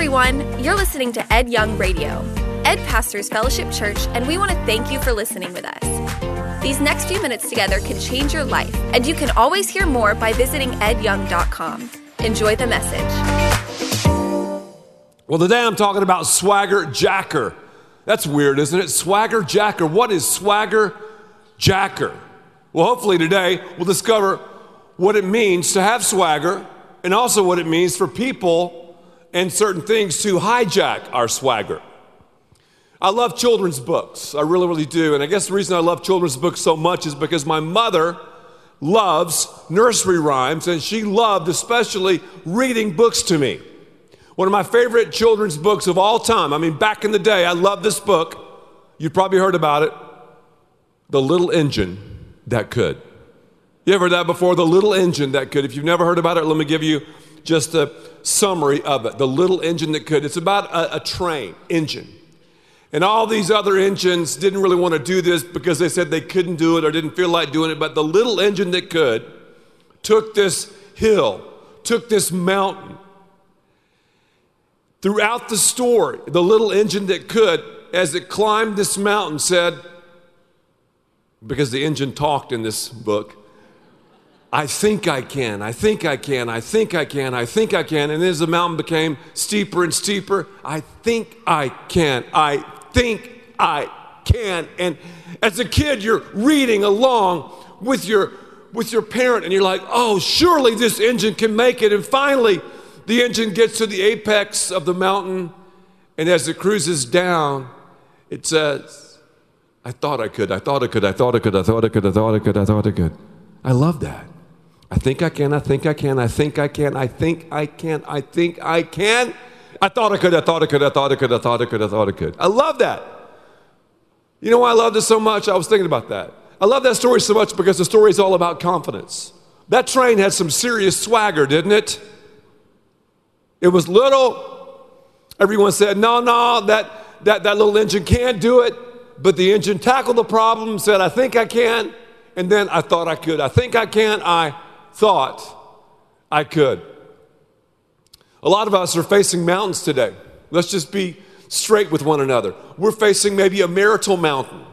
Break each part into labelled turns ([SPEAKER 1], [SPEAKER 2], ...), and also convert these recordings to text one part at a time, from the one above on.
[SPEAKER 1] everyone. You're listening to Ed Young Radio. Ed pastors Fellowship Church, and we want to thank you for listening with us. These next few minutes together can change your life, and you can always hear more by visiting edyoung.com. Enjoy the message.
[SPEAKER 2] Well, today I'm talking about swagger jacker. That's weird, isn't it? Swagger jacker. What is swagger jacker? Well, hopefully today we'll discover what it means to have swagger and also what it means for people and certain things to hijack our swagger. I love children's books. I really, really do. And I guess the reason I love children's books so much is because my mother loves nursery rhymes and she loved especially reading books to me. One of my favorite children's books of all time. I mean, back in the day, I love this book. You've probably heard about it The Little Engine That Could. You ever heard that before? The Little Engine That Could. If you've never heard about it, let me give you just a summary of it. The Little Engine That Could. It's about a, a train engine. And all these other engines didn't really want to do this because they said they couldn't do it or didn't feel like doing it. But the little engine that could took this hill, took this mountain. Throughout the story, the little engine that could, as it climbed this mountain, said, because the engine talked in this book, I think I can, I think I can, I think I can, I think I can. And as the mountain became steeper and steeper, I think I can, I think I can. And as a kid, you're reading along with your with your parent and you're like, "Oh, surely this engine can make it." And finally, the engine gets to the apex of the mountain, and as it cruises down, it says, "I thought I could. I thought I could. I thought I could. I thought I could. I thought I could. I thought I could." I love that. I think I can. I think I can. I think I can. I think I can. I think I can. I thought I could, I thought I could, I thought I could, I thought I could, I thought I could. I love that. You know why I love this so much? I was thinking about that. I love that story so much because the story is all about confidence. That train had some serious swagger, didn't it? It was little. Everyone said, no, no, that, that, that little engine can't do it. But the engine tackled the problem, said, I think I can. And then I thought I could. I think I can. I thought I could. A lot of us are facing mountains today. Let's just be straight with one another. We're facing maybe a marital mountain.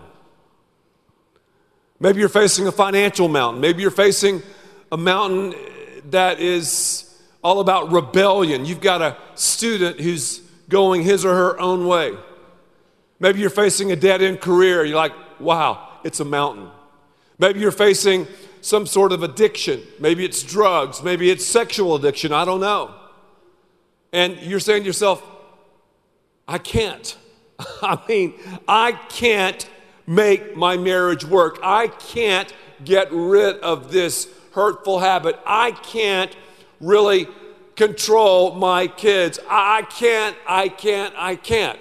[SPEAKER 2] Maybe you're facing a financial mountain. Maybe you're facing a mountain that is all about rebellion. You've got a student who's going his or her own way. Maybe you're facing a dead end career. You're like, wow, it's a mountain. Maybe you're facing some sort of addiction. Maybe it's drugs. Maybe it's sexual addiction. I don't know. And you're saying to yourself, I can't. I mean, I can't make my marriage work. I can't get rid of this hurtful habit. I can't really control my kids. I can't, I can't, I can't.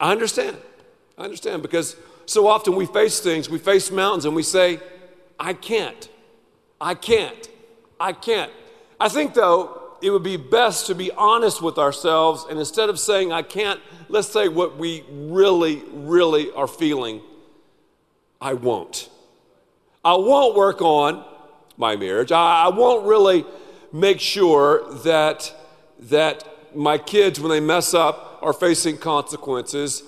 [SPEAKER 2] I understand. I understand because so often we face things, we face mountains, and we say, I can't. I can't. I can't. I think, though, it would be best to be honest with ourselves and instead of saying, I can't, let's say what we really, really are feeling. I won't. I won't work on my marriage. I, I won't really make sure that, that my kids, when they mess up, are facing consequences.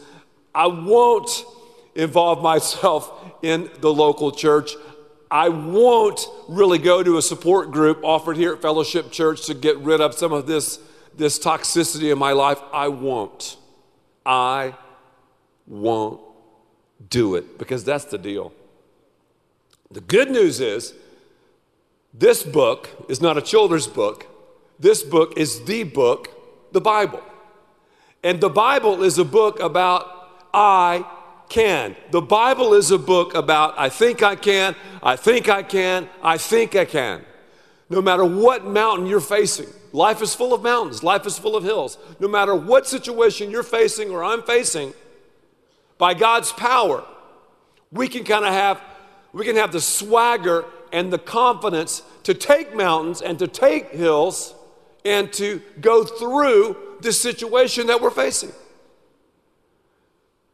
[SPEAKER 2] I won't involve myself in the local church. I won't really go to a support group offered here at Fellowship Church to get rid of some of this, this toxicity in my life. I won't. I won't do it because that's the deal. The good news is this book is not a children's book. This book is the book, the Bible. And the Bible is a book about I can. The Bible is a book about I think I can, I think I can, I think I can. No matter what mountain you're facing, life is full of mountains, life is full of hills. No matter what situation you're facing or I'm facing, by God's power, we can kind of have we can have the swagger and the confidence to take mountains and to take hills and to go through the situation that we're facing.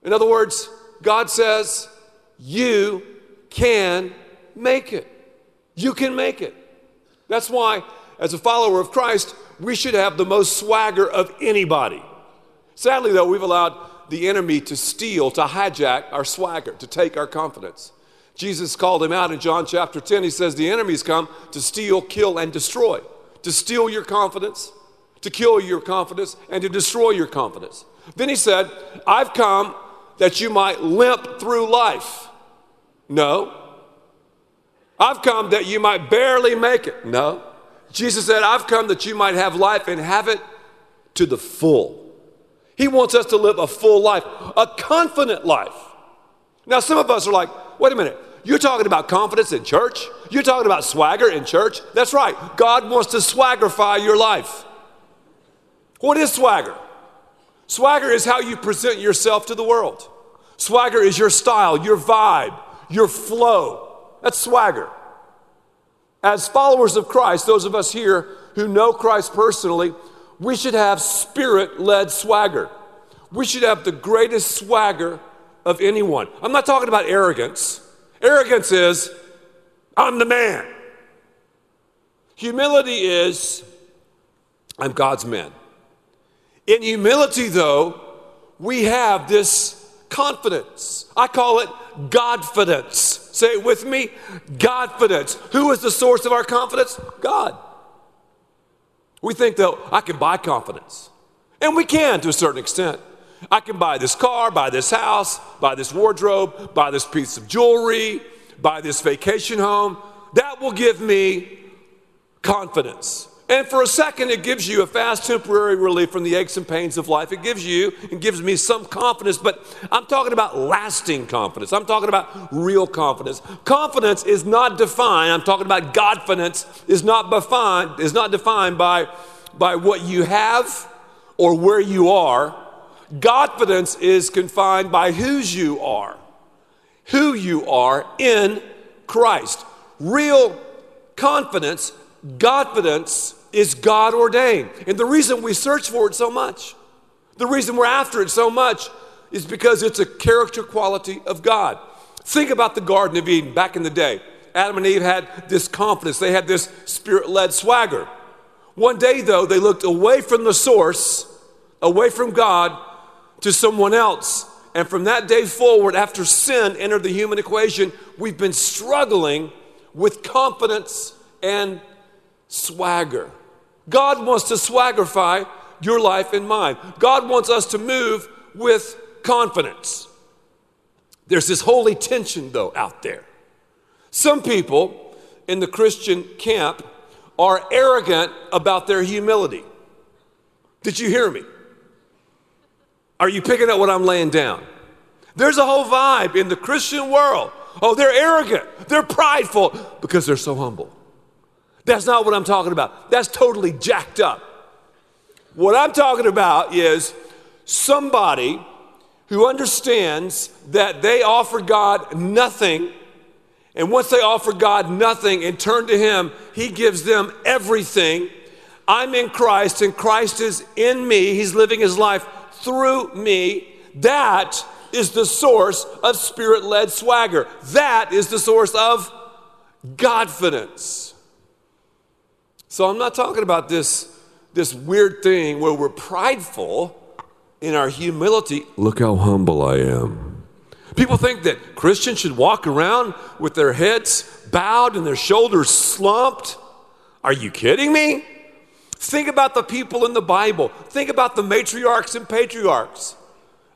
[SPEAKER 2] In other words, God says, You can make it. You can make it. That's why as a follower of Christ, we should have the most swagger of anybody. Sadly, though, we've allowed the enemy to steal, to hijack our swagger, to take our confidence. Jesus called him out in John chapter 10. He says, The enemy's come to steal, kill, and destroy, to steal your confidence, to kill your confidence, and to destroy your confidence. Then he said, I've come that you might limp through life. No. I've come that you might barely make it. No. Jesus said, I've come that you might have life and have it to the full. He wants us to live a full life, a confident life. Now, some of us are like, wait a minute, you're talking about confidence in church? You're talking about swagger in church? That's right. God wants to swaggerify your life. What is swagger? Swagger is how you present yourself to the world. Swagger is your style, your vibe, your flow. That's swagger. As followers of Christ, those of us here who know Christ personally, we should have spirit led swagger. We should have the greatest swagger of anyone. I'm not talking about arrogance. Arrogance is, I'm the man. Humility is, I'm God's man. In humility, though, we have this confidence. I call it Godfidence. Say it with me Godfidence. Who is the source of our confidence? God. We think, though, I can buy confidence. And we can to a certain extent. I can buy this car, buy this house, buy this wardrobe, buy this piece of jewelry, buy this vacation home. That will give me confidence. And for a second, it gives you a fast temporary relief from the aches and pains of life. It gives you and gives me some confidence, but I'm talking about lasting confidence. I'm talking about real confidence. Confidence is not defined, I'm talking about Godfidence is not defined, is not defined by, by what you have or where you are. Godfidence is confined by whose you are, who you are in Christ. Real confidence Godfidence is God ordained. And the reason we search for it so much, the reason we're after it so much, is because it's a character quality of God. Think about the Garden of Eden back in the day. Adam and Eve had this confidence, they had this spirit led swagger. One day, though, they looked away from the source, away from God, to someone else. And from that day forward, after sin entered the human equation, we've been struggling with confidence and swagger. God wants to swaggerify your life and mine. God wants us to move with confidence. There's this holy tension, though, out there. Some people in the Christian camp are arrogant about their humility. Did you hear me? Are you picking up what I'm laying down? There's a whole vibe in the Christian world. Oh, they're arrogant, they're prideful because they're so humble. That's not what I'm talking about. That's totally jacked up. What I'm talking about is somebody who understands that they offer God nothing. And once they offer God nothing and turn to Him, He gives them everything. I'm in Christ, and Christ is in me. He's living His life through me. That is the source of spirit led swagger. That is the source of Godfidence. So I'm not talking about this, this weird thing where we're prideful in our humility. Look how humble I am. People think that Christians should walk around with their heads bowed and their shoulders slumped. Are you kidding me? Think about the people in the Bible. Think about the matriarchs and patriarchs.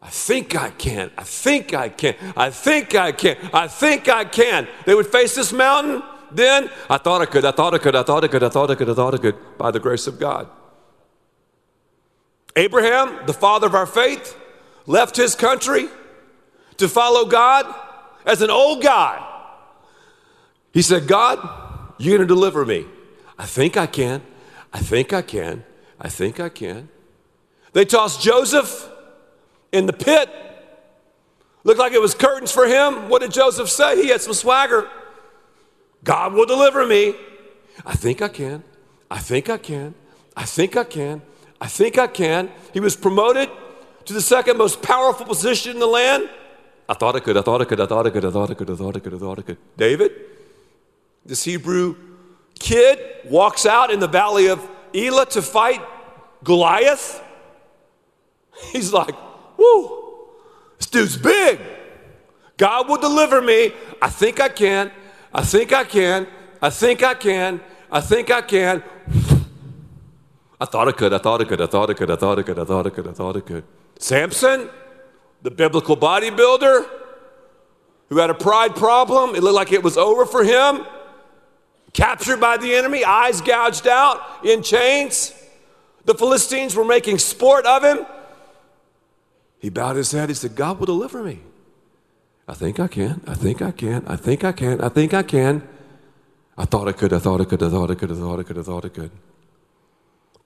[SPEAKER 2] I think I can. I think I can. I think I can. I think I can. They would face this mountain then I thought I could, I thought I could, I thought I could, I thought I could, I thought I could, by the grace of God. Abraham, the father of our faith, left his country to follow God as an old guy. He said, God, you're going to deliver me. I think I can. I think I can. I think I can. They tossed Joseph in the pit. Looked like it was curtains for him. What did Joseph say? He had some swagger. God will deliver me. I think I can. I think I can. I think I can. I think I can. He was promoted to the second most powerful position in the land. I thought I could, I thought I could, I thought I could, I thought I could, I thought I could, I thought I could. David, this Hebrew kid walks out in the valley of Elah to fight Goliath. He's like, whoo, this dude's big. God will deliver me. I think I can. I think I can. I think I can. I think I can. I thought I could. I thought I could. I thought I could. I thought I could. I thought I could. I thought I could. Samson, the biblical bodybuilder who had a pride problem. It looked like it was over for him. Captured by the enemy, eyes gouged out, in chains. The Philistines were making sport of him. He bowed his head. He said, God will deliver me. I think I can. I think I can. I think I can. I think I can. I thought I could. I thought I could. I thought I could. I thought I could. I thought I could.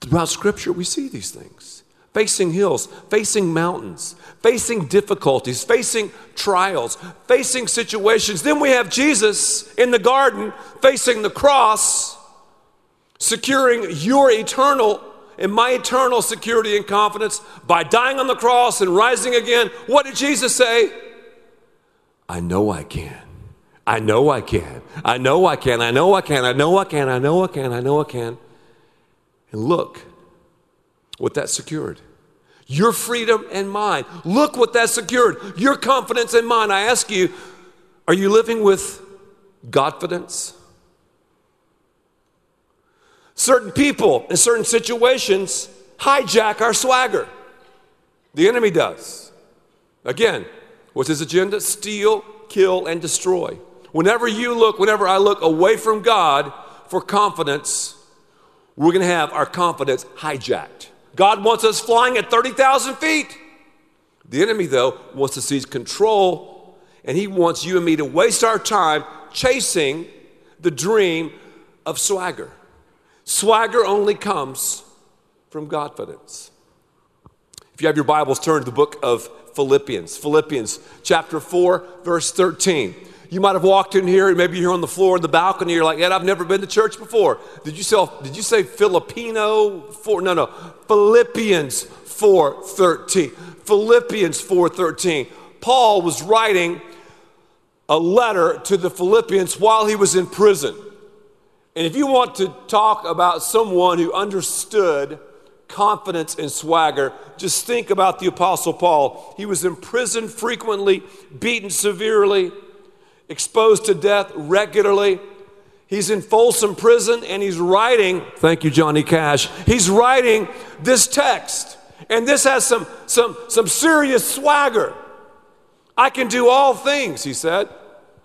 [SPEAKER 2] Throughout Scripture, we see these things facing hills, facing mountains, facing difficulties, facing trials, facing situations. Then we have Jesus in the garden facing the cross, securing your eternal and my eternal security and confidence by dying on the cross and rising again. What did Jesus say? I know I can. I know I can. I know I can. I know I can. I know I can. I know I can. I know I can. And look what that secured. Your freedom and mine. Look what that secured. Your confidence and mine. I ask you, are you living with confidence? Certain people in certain situations hijack our swagger. The enemy does. Again, what's his agenda? Steal, kill, and destroy. Whenever you look, whenever I look away from God for confidence, we're going to have our confidence hijacked. God wants us flying at 30,000 feet. The enemy, though, wants to seize control, and he wants you and me to waste our time chasing the dream of swagger. Swagger only comes from confidence. If you have your Bibles, turn to the book of Philippians. Philippians chapter 4, verse 13. You might have walked in here, and maybe you're on the floor in the balcony, you're like, Ed, I've never been to church before. Did you say, did you say Filipino 4? No, no. Philippians 4.13. Philippians 4.13. Paul was writing a letter to the Philippians while he was in prison. And if you want to talk about someone who understood confidence and swagger, just think about the Apostle Paul. He was imprisoned frequently, beaten severely exposed to death regularly. He's in Folsom Prison and he's writing, thank you, Johnny Cash. He's writing this text. And this has some, some, some serious swagger. I can do all things, he said,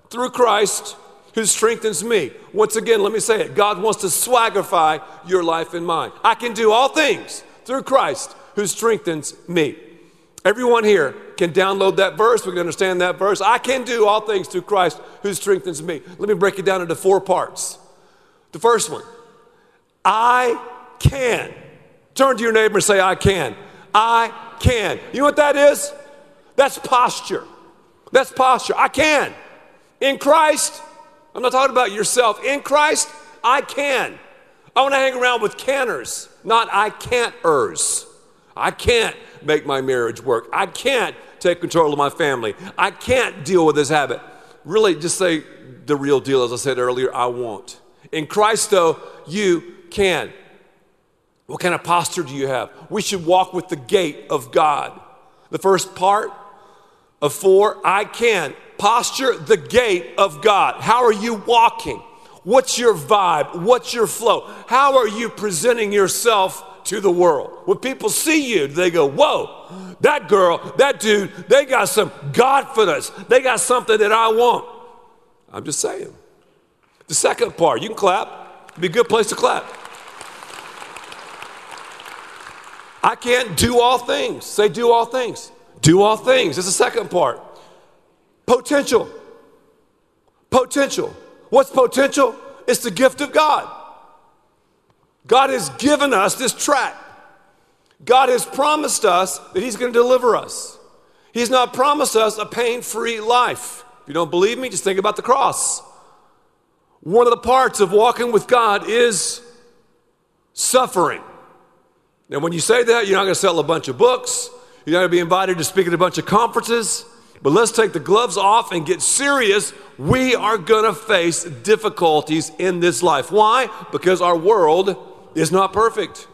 [SPEAKER 2] through Christ who strengthens me. Once again, let me say it God wants to swaggerify your life and mine. I can do all things through Christ who strengthens me. Everyone here can download that verse. We can understand that verse. I can do all things through Christ who strengthens me. Let me break it down into four parts. The first one I can. Turn to your neighbor and say, I can. I can. You know what that is? That's posture. That's posture. I can. In Christ, I'm not talking about yourself. In Christ, I can. I want to hang around with canners, not I can't-ers. I can't make my marriage work. I can't take control of my family. I can't deal with this habit. Really, just say the real deal, as I said earlier, I won't. In Christ, though, you can. What kind of posture do you have? We should walk with the gait of God. The first part of four, I can. Posture the gait of God. How are you walking? What's your vibe? What's your flow? How are you presenting yourself to the world. When people see you, they go, Whoa, that girl, that dude, they got some confidence. They got something that I want. I'm just saying. The second part, you can clap. It'd be a good place to clap. I can't do all things. Say, do all things. Do all things. That's the second part. Potential. Potential. What's potential? It's the gift of God. God has given us this track. God has promised us that He's going to deliver us. He's not promised us a pain free life. If you don't believe me, just think about the cross. One of the parts of walking with God is suffering. Now, when you say that, you're not going to sell a bunch of books, you're going to be invited to speak at a bunch of conferences. But let's take the gloves off and get serious. We are going to face difficulties in this life. Why? Because our world is not perfect.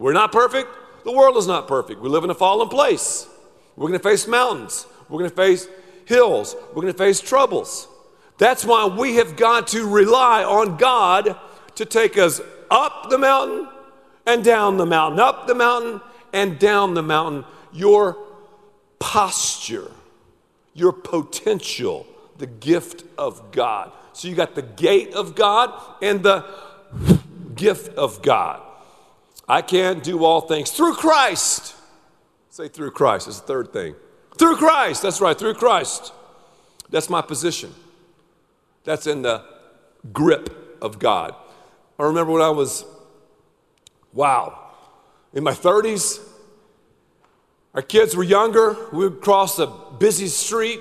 [SPEAKER 2] We're not perfect. The world is not perfect. We live in a fallen place. We're going to face mountains. We're going to face hills. We're going to face troubles. That's why we have got to rely on God to take us up the mountain and down the mountain, up the mountain and down the mountain. Your posture, your potential, the gift of God. So you got the gait of God and the gift of God. I can do all things through Christ. Say through Christ is the third thing. Through Christ, that's right, through Christ. That's my position. That's in the grip of God. I remember when I was, wow, in my 30s, our kids were younger. We would cross a busy street.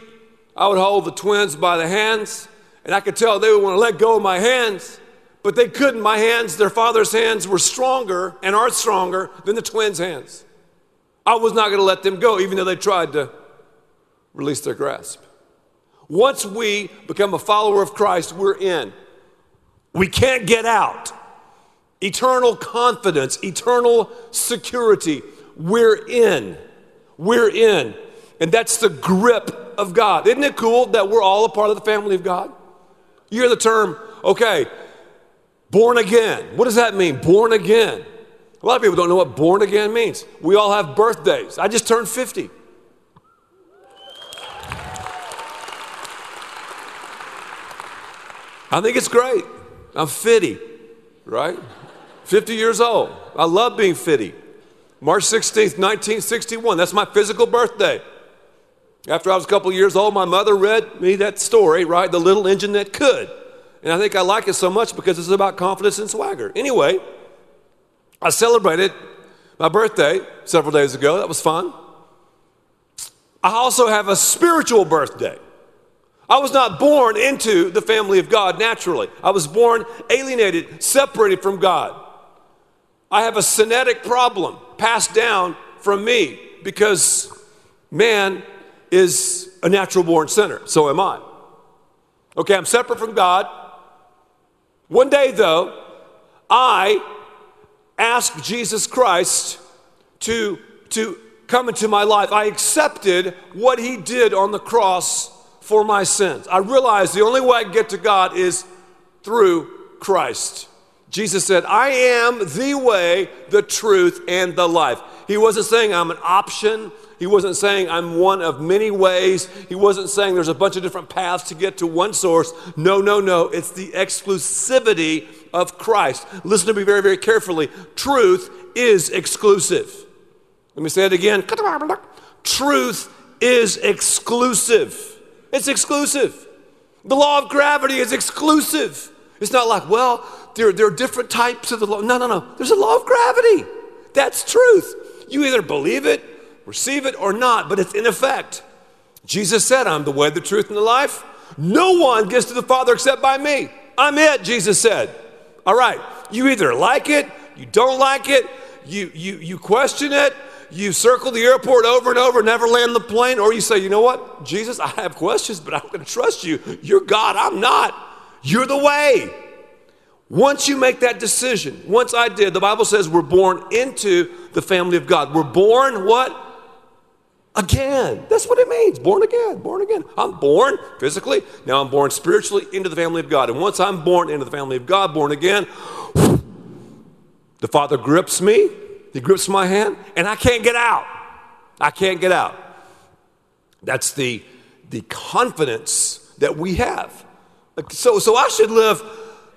[SPEAKER 2] I would hold the twins by the hands, and I could tell they would want to let go of my hands, but they couldn't. My hands, their father's hands, were stronger and are stronger than the twins' hands. I was not going to let them go, even though they tried to release their grasp. Once we become a follower of Christ, we're in. We can't get out. Eternal confidence, eternal security. We're in. We're in. And that's the grip of God. Isn't it cool that we're all a part of the family of God? You hear the term, okay, born again. What does that mean? Born again. A lot of people don't know what born again means. We all have birthdays. I just turned 50. I think it's great. I'm 50, right? 50 years old. I love being 50. March 16th, 1961. That's my physical birthday. After I was a couple years old, my mother read me that story, right? The little engine that could. And I think I like it so much because it's about confidence and swagger. Anyway, I celebrated my birthday several days ago. That was fun. I also have a spiritual birthday. I was not born into the family of God naturally. I was born alienated, separated from God. I have a genetic problem passed down from me because man is a natural born sinner. So am I. Okay, I'm separate from God. One day, though, I asked Jesus Christ to, to come into my life. I accepted what he did on the cross for my sins. I realized the only way I can get to God is through Christ. Jesus said, I am the way, the truth, and the life. He wasn't saying I'm an option. He wasn't saying I'm one of many ways. He wasn't saying there's a bunch of different paths to get to one source. No, no, no. It's the exclusivity of Christ. Listen to me very, very carefully. Truth is exclusive. Let me say it again. Truth is exclusive. It's exclusive. The law of gravity is exclusive. It's not like, well, there, there are different types of the law. No, no, no. There's a law of gravity. That's truth. You either believe it, receive it, or not, but it's in effect. Jesus said, I'm the way, the truth, and the life. No one gets to the Father except by me. I'm it, Jesus said. All right, you either like it, you don't like it, you, you, you question it, you circle the airport over and over, never land the plane, or you say, you know what, Jesus, I have questions, but I'm going to trust you. You're God, I'm not. You're the way. Once you make that decision, once I did, the Bible says we're born into the family of God. We're born what? Again. That's what it means. Born again. Born again. I'm born physically. Now I'm born spiritually into the family of God. And once I'm born into the family of God, born again, the Father grips me. He grips my hand, and I can't get out. I can't get out. That's the, the confidence that we have. So, so I should live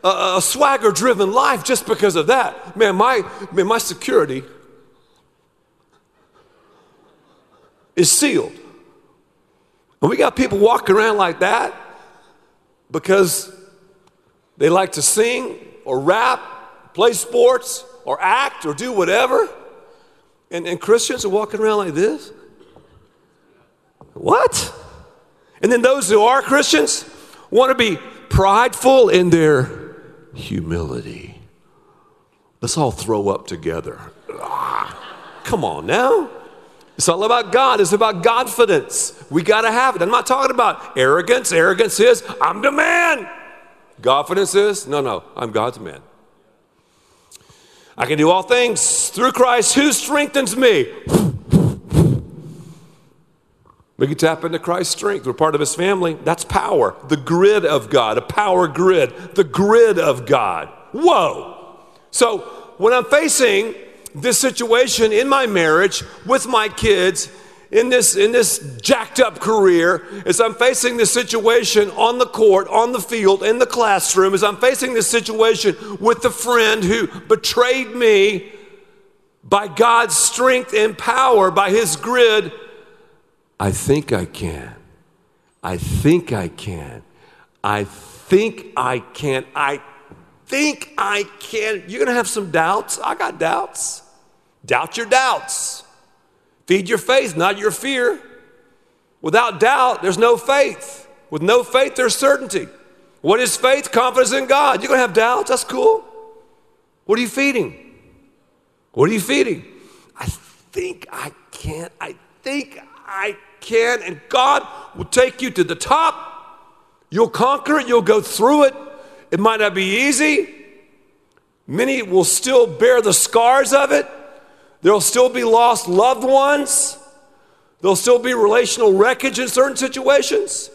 [SPEAKER 2] a, a swagger driven life just because of that. Man, my, man, my security is sealed. And we got people walking around like that because they like to sing or rap, play sports, or act or do whatever. And, and Christians are walking around like this. What? And then those who are Christians want to be prideful in their humility. Let's all throw up together. Ah, come on now. It's all about God. It's about confidence. We got to have it. I'm not talking about arrogance. Arrogance is, I'm the man. Confidence is, no, no, I'm God's man. I can do all things through Christ who strengthens me. We can tap into Christ's strength. We're part of his family. That's power. The grid of God, a power grid, the grid of God. Whoa. So when I'm facing this situation in my marriage with my kids, in this, in this jacked up career, as I'm facing this situation on the court, on the field, in the classroom, as I'm facing this situation with the friend who betrayed me by God's strength and power, by his grid, I think I can. I think I can. I think I can. I think I can. You're going to have some doubts. I got doubts. Doubt your doubts. Feed your faith, not your fear. Without doubt, there's no faith. With no faith, there's certainty. What is faith? Confidence in God. You're going to have doubts. That's cool. What are you feeding? What are you feeding? I think I can. I think I can. And God will take you to the top. You'll conquer it. You'll go through it. It might not be easy. Many will still bear the scars of it. There'll still be lost loved ones. There'll still be relational wreckage in certain situations.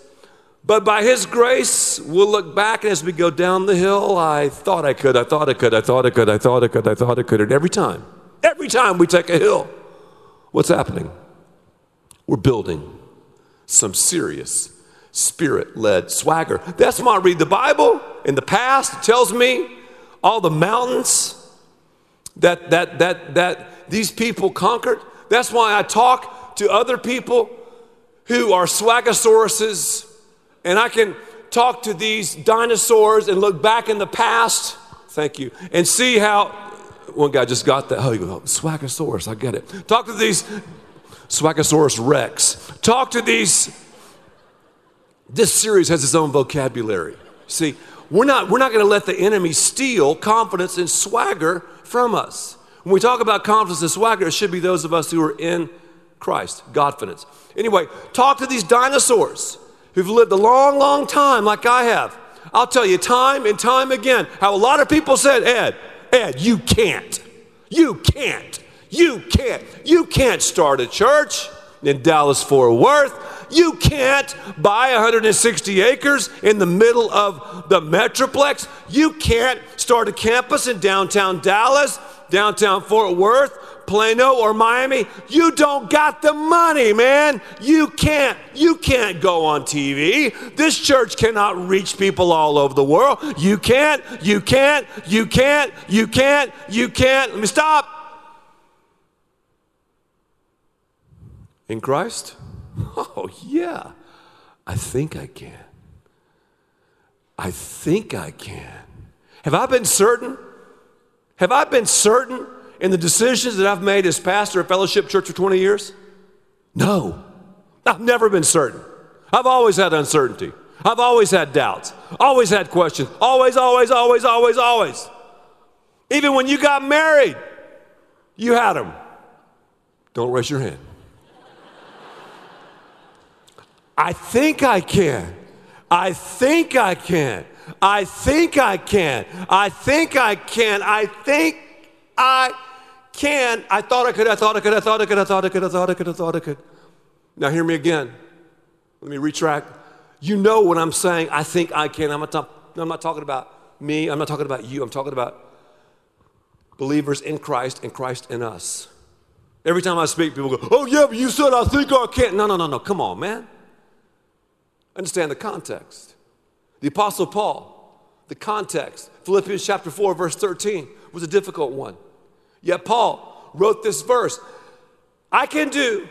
[SPEAKER 2] But by His grace, we'll look back and as we go down the hill, I thought I could, I thought I could, I thought I could, I thought I could, I thought I could. And every time, every time we take a hill, what's happening? We're building some serious spirit led swagger. That's why I read the Bible. In the past, it tells me all the mountains that, that, that, that these people conquered. That's why I talk to other people who are swagosauruses, and I can talk to these dinosaurs and look back in the past. Thank you. And see how one guy just got that. Oh, you go, oh, Swagosaurus, I get it. Talk to these Swagosaurus Rex. Talk to these. This series has its own vocabulary. See, we're not, we're not going to let the enemy steal confidence and swagger from us. When we talk about confidence and swagger, it should be those of us who are in Christ, Godfidence. Anyway, talk to these dinosaurs who've lived a long, long time like I have. I'll tell you time and time again how a lot of people said, Ed, Ed, you can't. You can't. You can't. You can't start a church in Dallas Fort Worth. You can't buy 160 acres in the middle of the Metroplex. You can't start a campus in downtown Dallas downtown Fort Worth, Plano, or Miami, you don't got the money, man. You can't, you can't go on TV. This church cannot reach people all over the world. You can't, you can't, you can't, you can't, you can't. Let me stop. In Christ? Oh, yeah. I think I can. I think I can. Have I been certain? Have I been certain in the decisions that I've made as pastor at Fellowship Church for 20 years? No. I've never been certain. I've always had uncertainty. I've always had doubts, always had questions, always, always, always, always, always. Even when you got married, you had them. Don't raise your hand. I think I can. I think I can. I think I can. I think I can. I think I can. I thought I could. I thought I could. I thought I could. I thought I could. I thought I could. I thought I could. Now, hear me again. Let me retract. You know what I'm saying. I think I can. I'm not, I'm not talking about me. I'm not talking about you. I'm talking about believers in Christ and Christ in us. Every time I speak, people go, Oh, yeah, but you said I think I can. No, no, no, no. Come on, man. Understand the context. The Apostle Paul, the context, Philippians chapter 4, verse 13, was a difficult one. Yet Paul wrote this verse I can do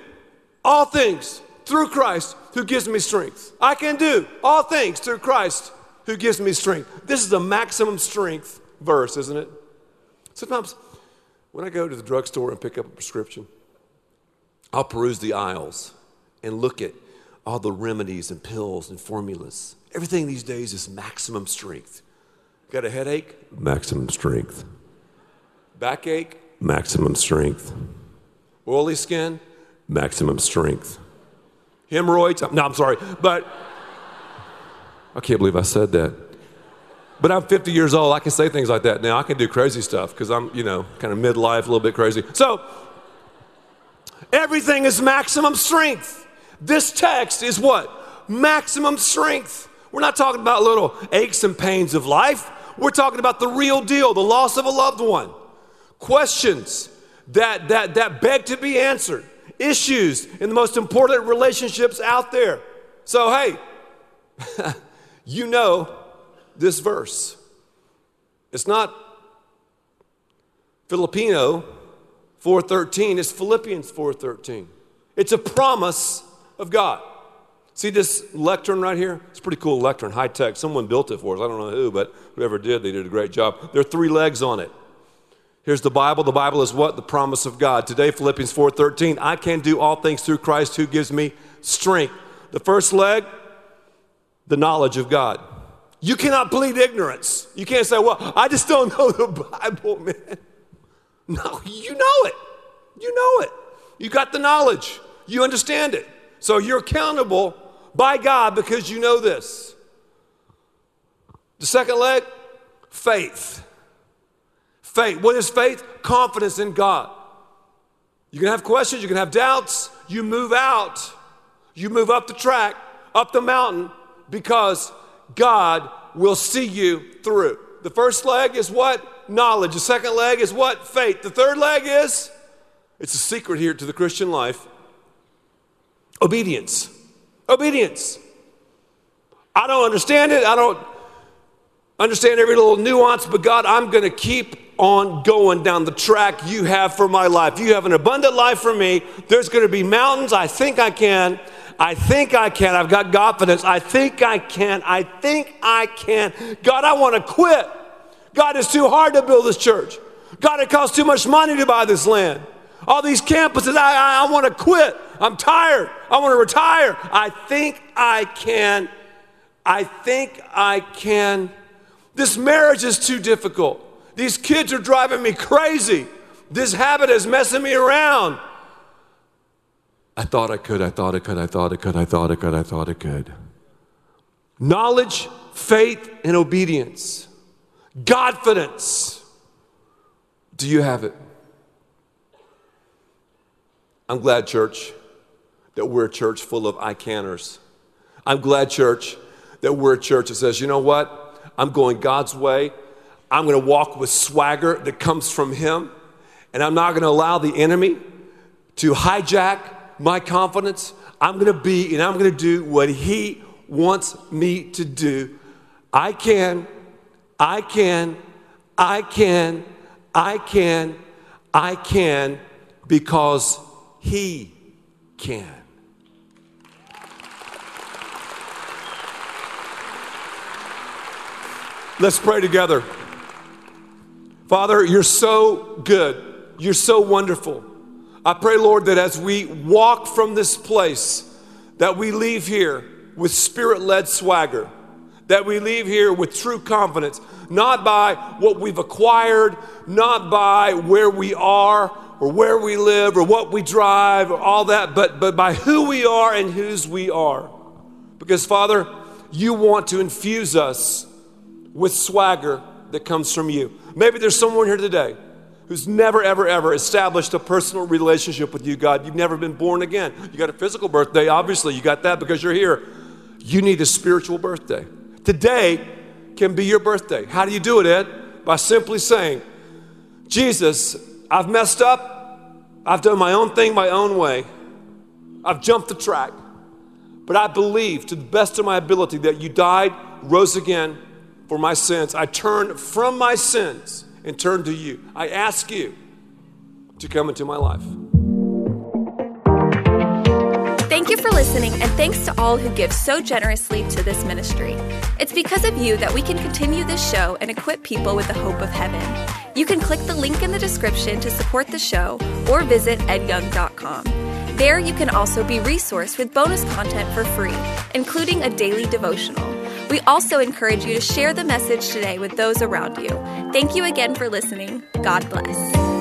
[SPEAKER 2] all things through Christ who gives me strength. I can do all things through Christ who gives me strength. This is a maximum strength verse, isn't it? Sometimes when I go to the drugstore and pick up a prescription, I'll peruse the aisles and look at all the remedies and pills and formulas. Everything these days is maximum strength. Got a headache? Maximum strength. Backache? Maximum strength. Oily skin? maximum strength. Hemorrhoids? No, I'm sorry, but I can't believe I said that. But I'm 50 years old. I can say things like that now. I can do crazy stuff because I'm, you know, kind of midlife, a little bit crazy. So, everything is maximum strength. This text is what? Maximum strength. We're not talking about little aches and pains of life. We're talking about the real deal, the loss of a loved one. Questions that, that, that beg to be answered, issues in the most important relationships out there. So, hey, you know this verse. It's not Filipino 4:13, it's Philippians 4:13. It's a promise of God. See this lectern right here? It's a pretty cool lectern, high tech. Someone built it for us. I don't know who, but whoever did, they did a great job. There are three legs on it. Here's the Bible. The Bible is what? The promise of God. Today, Philippians 4:13. I can do all things through Christ who gives me strength. The first leg, the knowledge of God. You cannot plead ignorance. You can't say, well, I just don't know the Bible, man. No, you know it. You know it. You got the knowledge. You understand it. So you're accountable by God because you know this. The second leg, faith. Faith. What is faith? Confidence in God. You can have questions, you can have doubts. You move out, you move up the track, up the mountain, because God will see you through. The first leg is what? Knowledge. The second leg is what? Faith. The third leg is, it's a secret here to the Christian life obedience. Obedience. I don't understand it. I don't understand every little nuance, but God, I'm going to keep on going down the track you have for my life. You have an abundant life for me. There's going to be mountains. I think I can. I think I can. I've got confidence. I think I can. I think I can. God, I want to quit. God, it's too hard to build this church. God, it costs too much money to buy this land. All these campuses, I, I, I want to quit. I'm tired. I want to retire. I think I can. I think I can. This marriage is too difficult. These kids are driving me crazy. This habit is messing me around. I thought I could, I thought I could, I thought I could, I thought I could, I thought I could. Knowledge, faith, and obedience. Godfidence. Do you have it? I'm glad, church, that we're a church full of I canners. I'm glad, church, that we're a church that says, you know what? I'm going God's way. I'm going to walk with swagger that comes from Him. And I'm not going to allow the enemy to hijack my confidence. I'm going to be and I'm going to do what He wants me to do. I can, I can, I can, I can, I can because He can. Let's pray together. Father, you're so good. You're so wonderful. I pray, Lord, that as we walk from this place, that we leave here with spirit led swagger, that we leave here with true confidence, not by what we've acquired, not by where we are or where we live or what we drive or all that, but, but by who we are and whose we are. Because, Father, you want to infuse us with swagger that comes from you. Maybe there's someone here today who's never, ever, ever established a personal relationship with you, God. You've never been born again. You got a physical birthday, obviously, you got that because you're here. You need a spiritual birthday. Today can be your birthday. How do you do it, Ed? By simply saying, Jesus, I've messed up. I've done my own thing my own way. I've jumped the track. But I believe to the best of my ability that you died, rose again for my sins. I turn from my sins and turn to you. I ask you to come into my life.
[SPEAKER 1] Thank you for listening, and thanks to all who give so generously to this ministry. It's because of you that we can continue this show and equip people with the hope of heaven. You can click the link in the description to support the show or visit edyoung.com. There, you can also be resourced with bonus content for free, including a daily devotional. We also encourage you to share the message today with those around you. Thank you again for listening. God bless.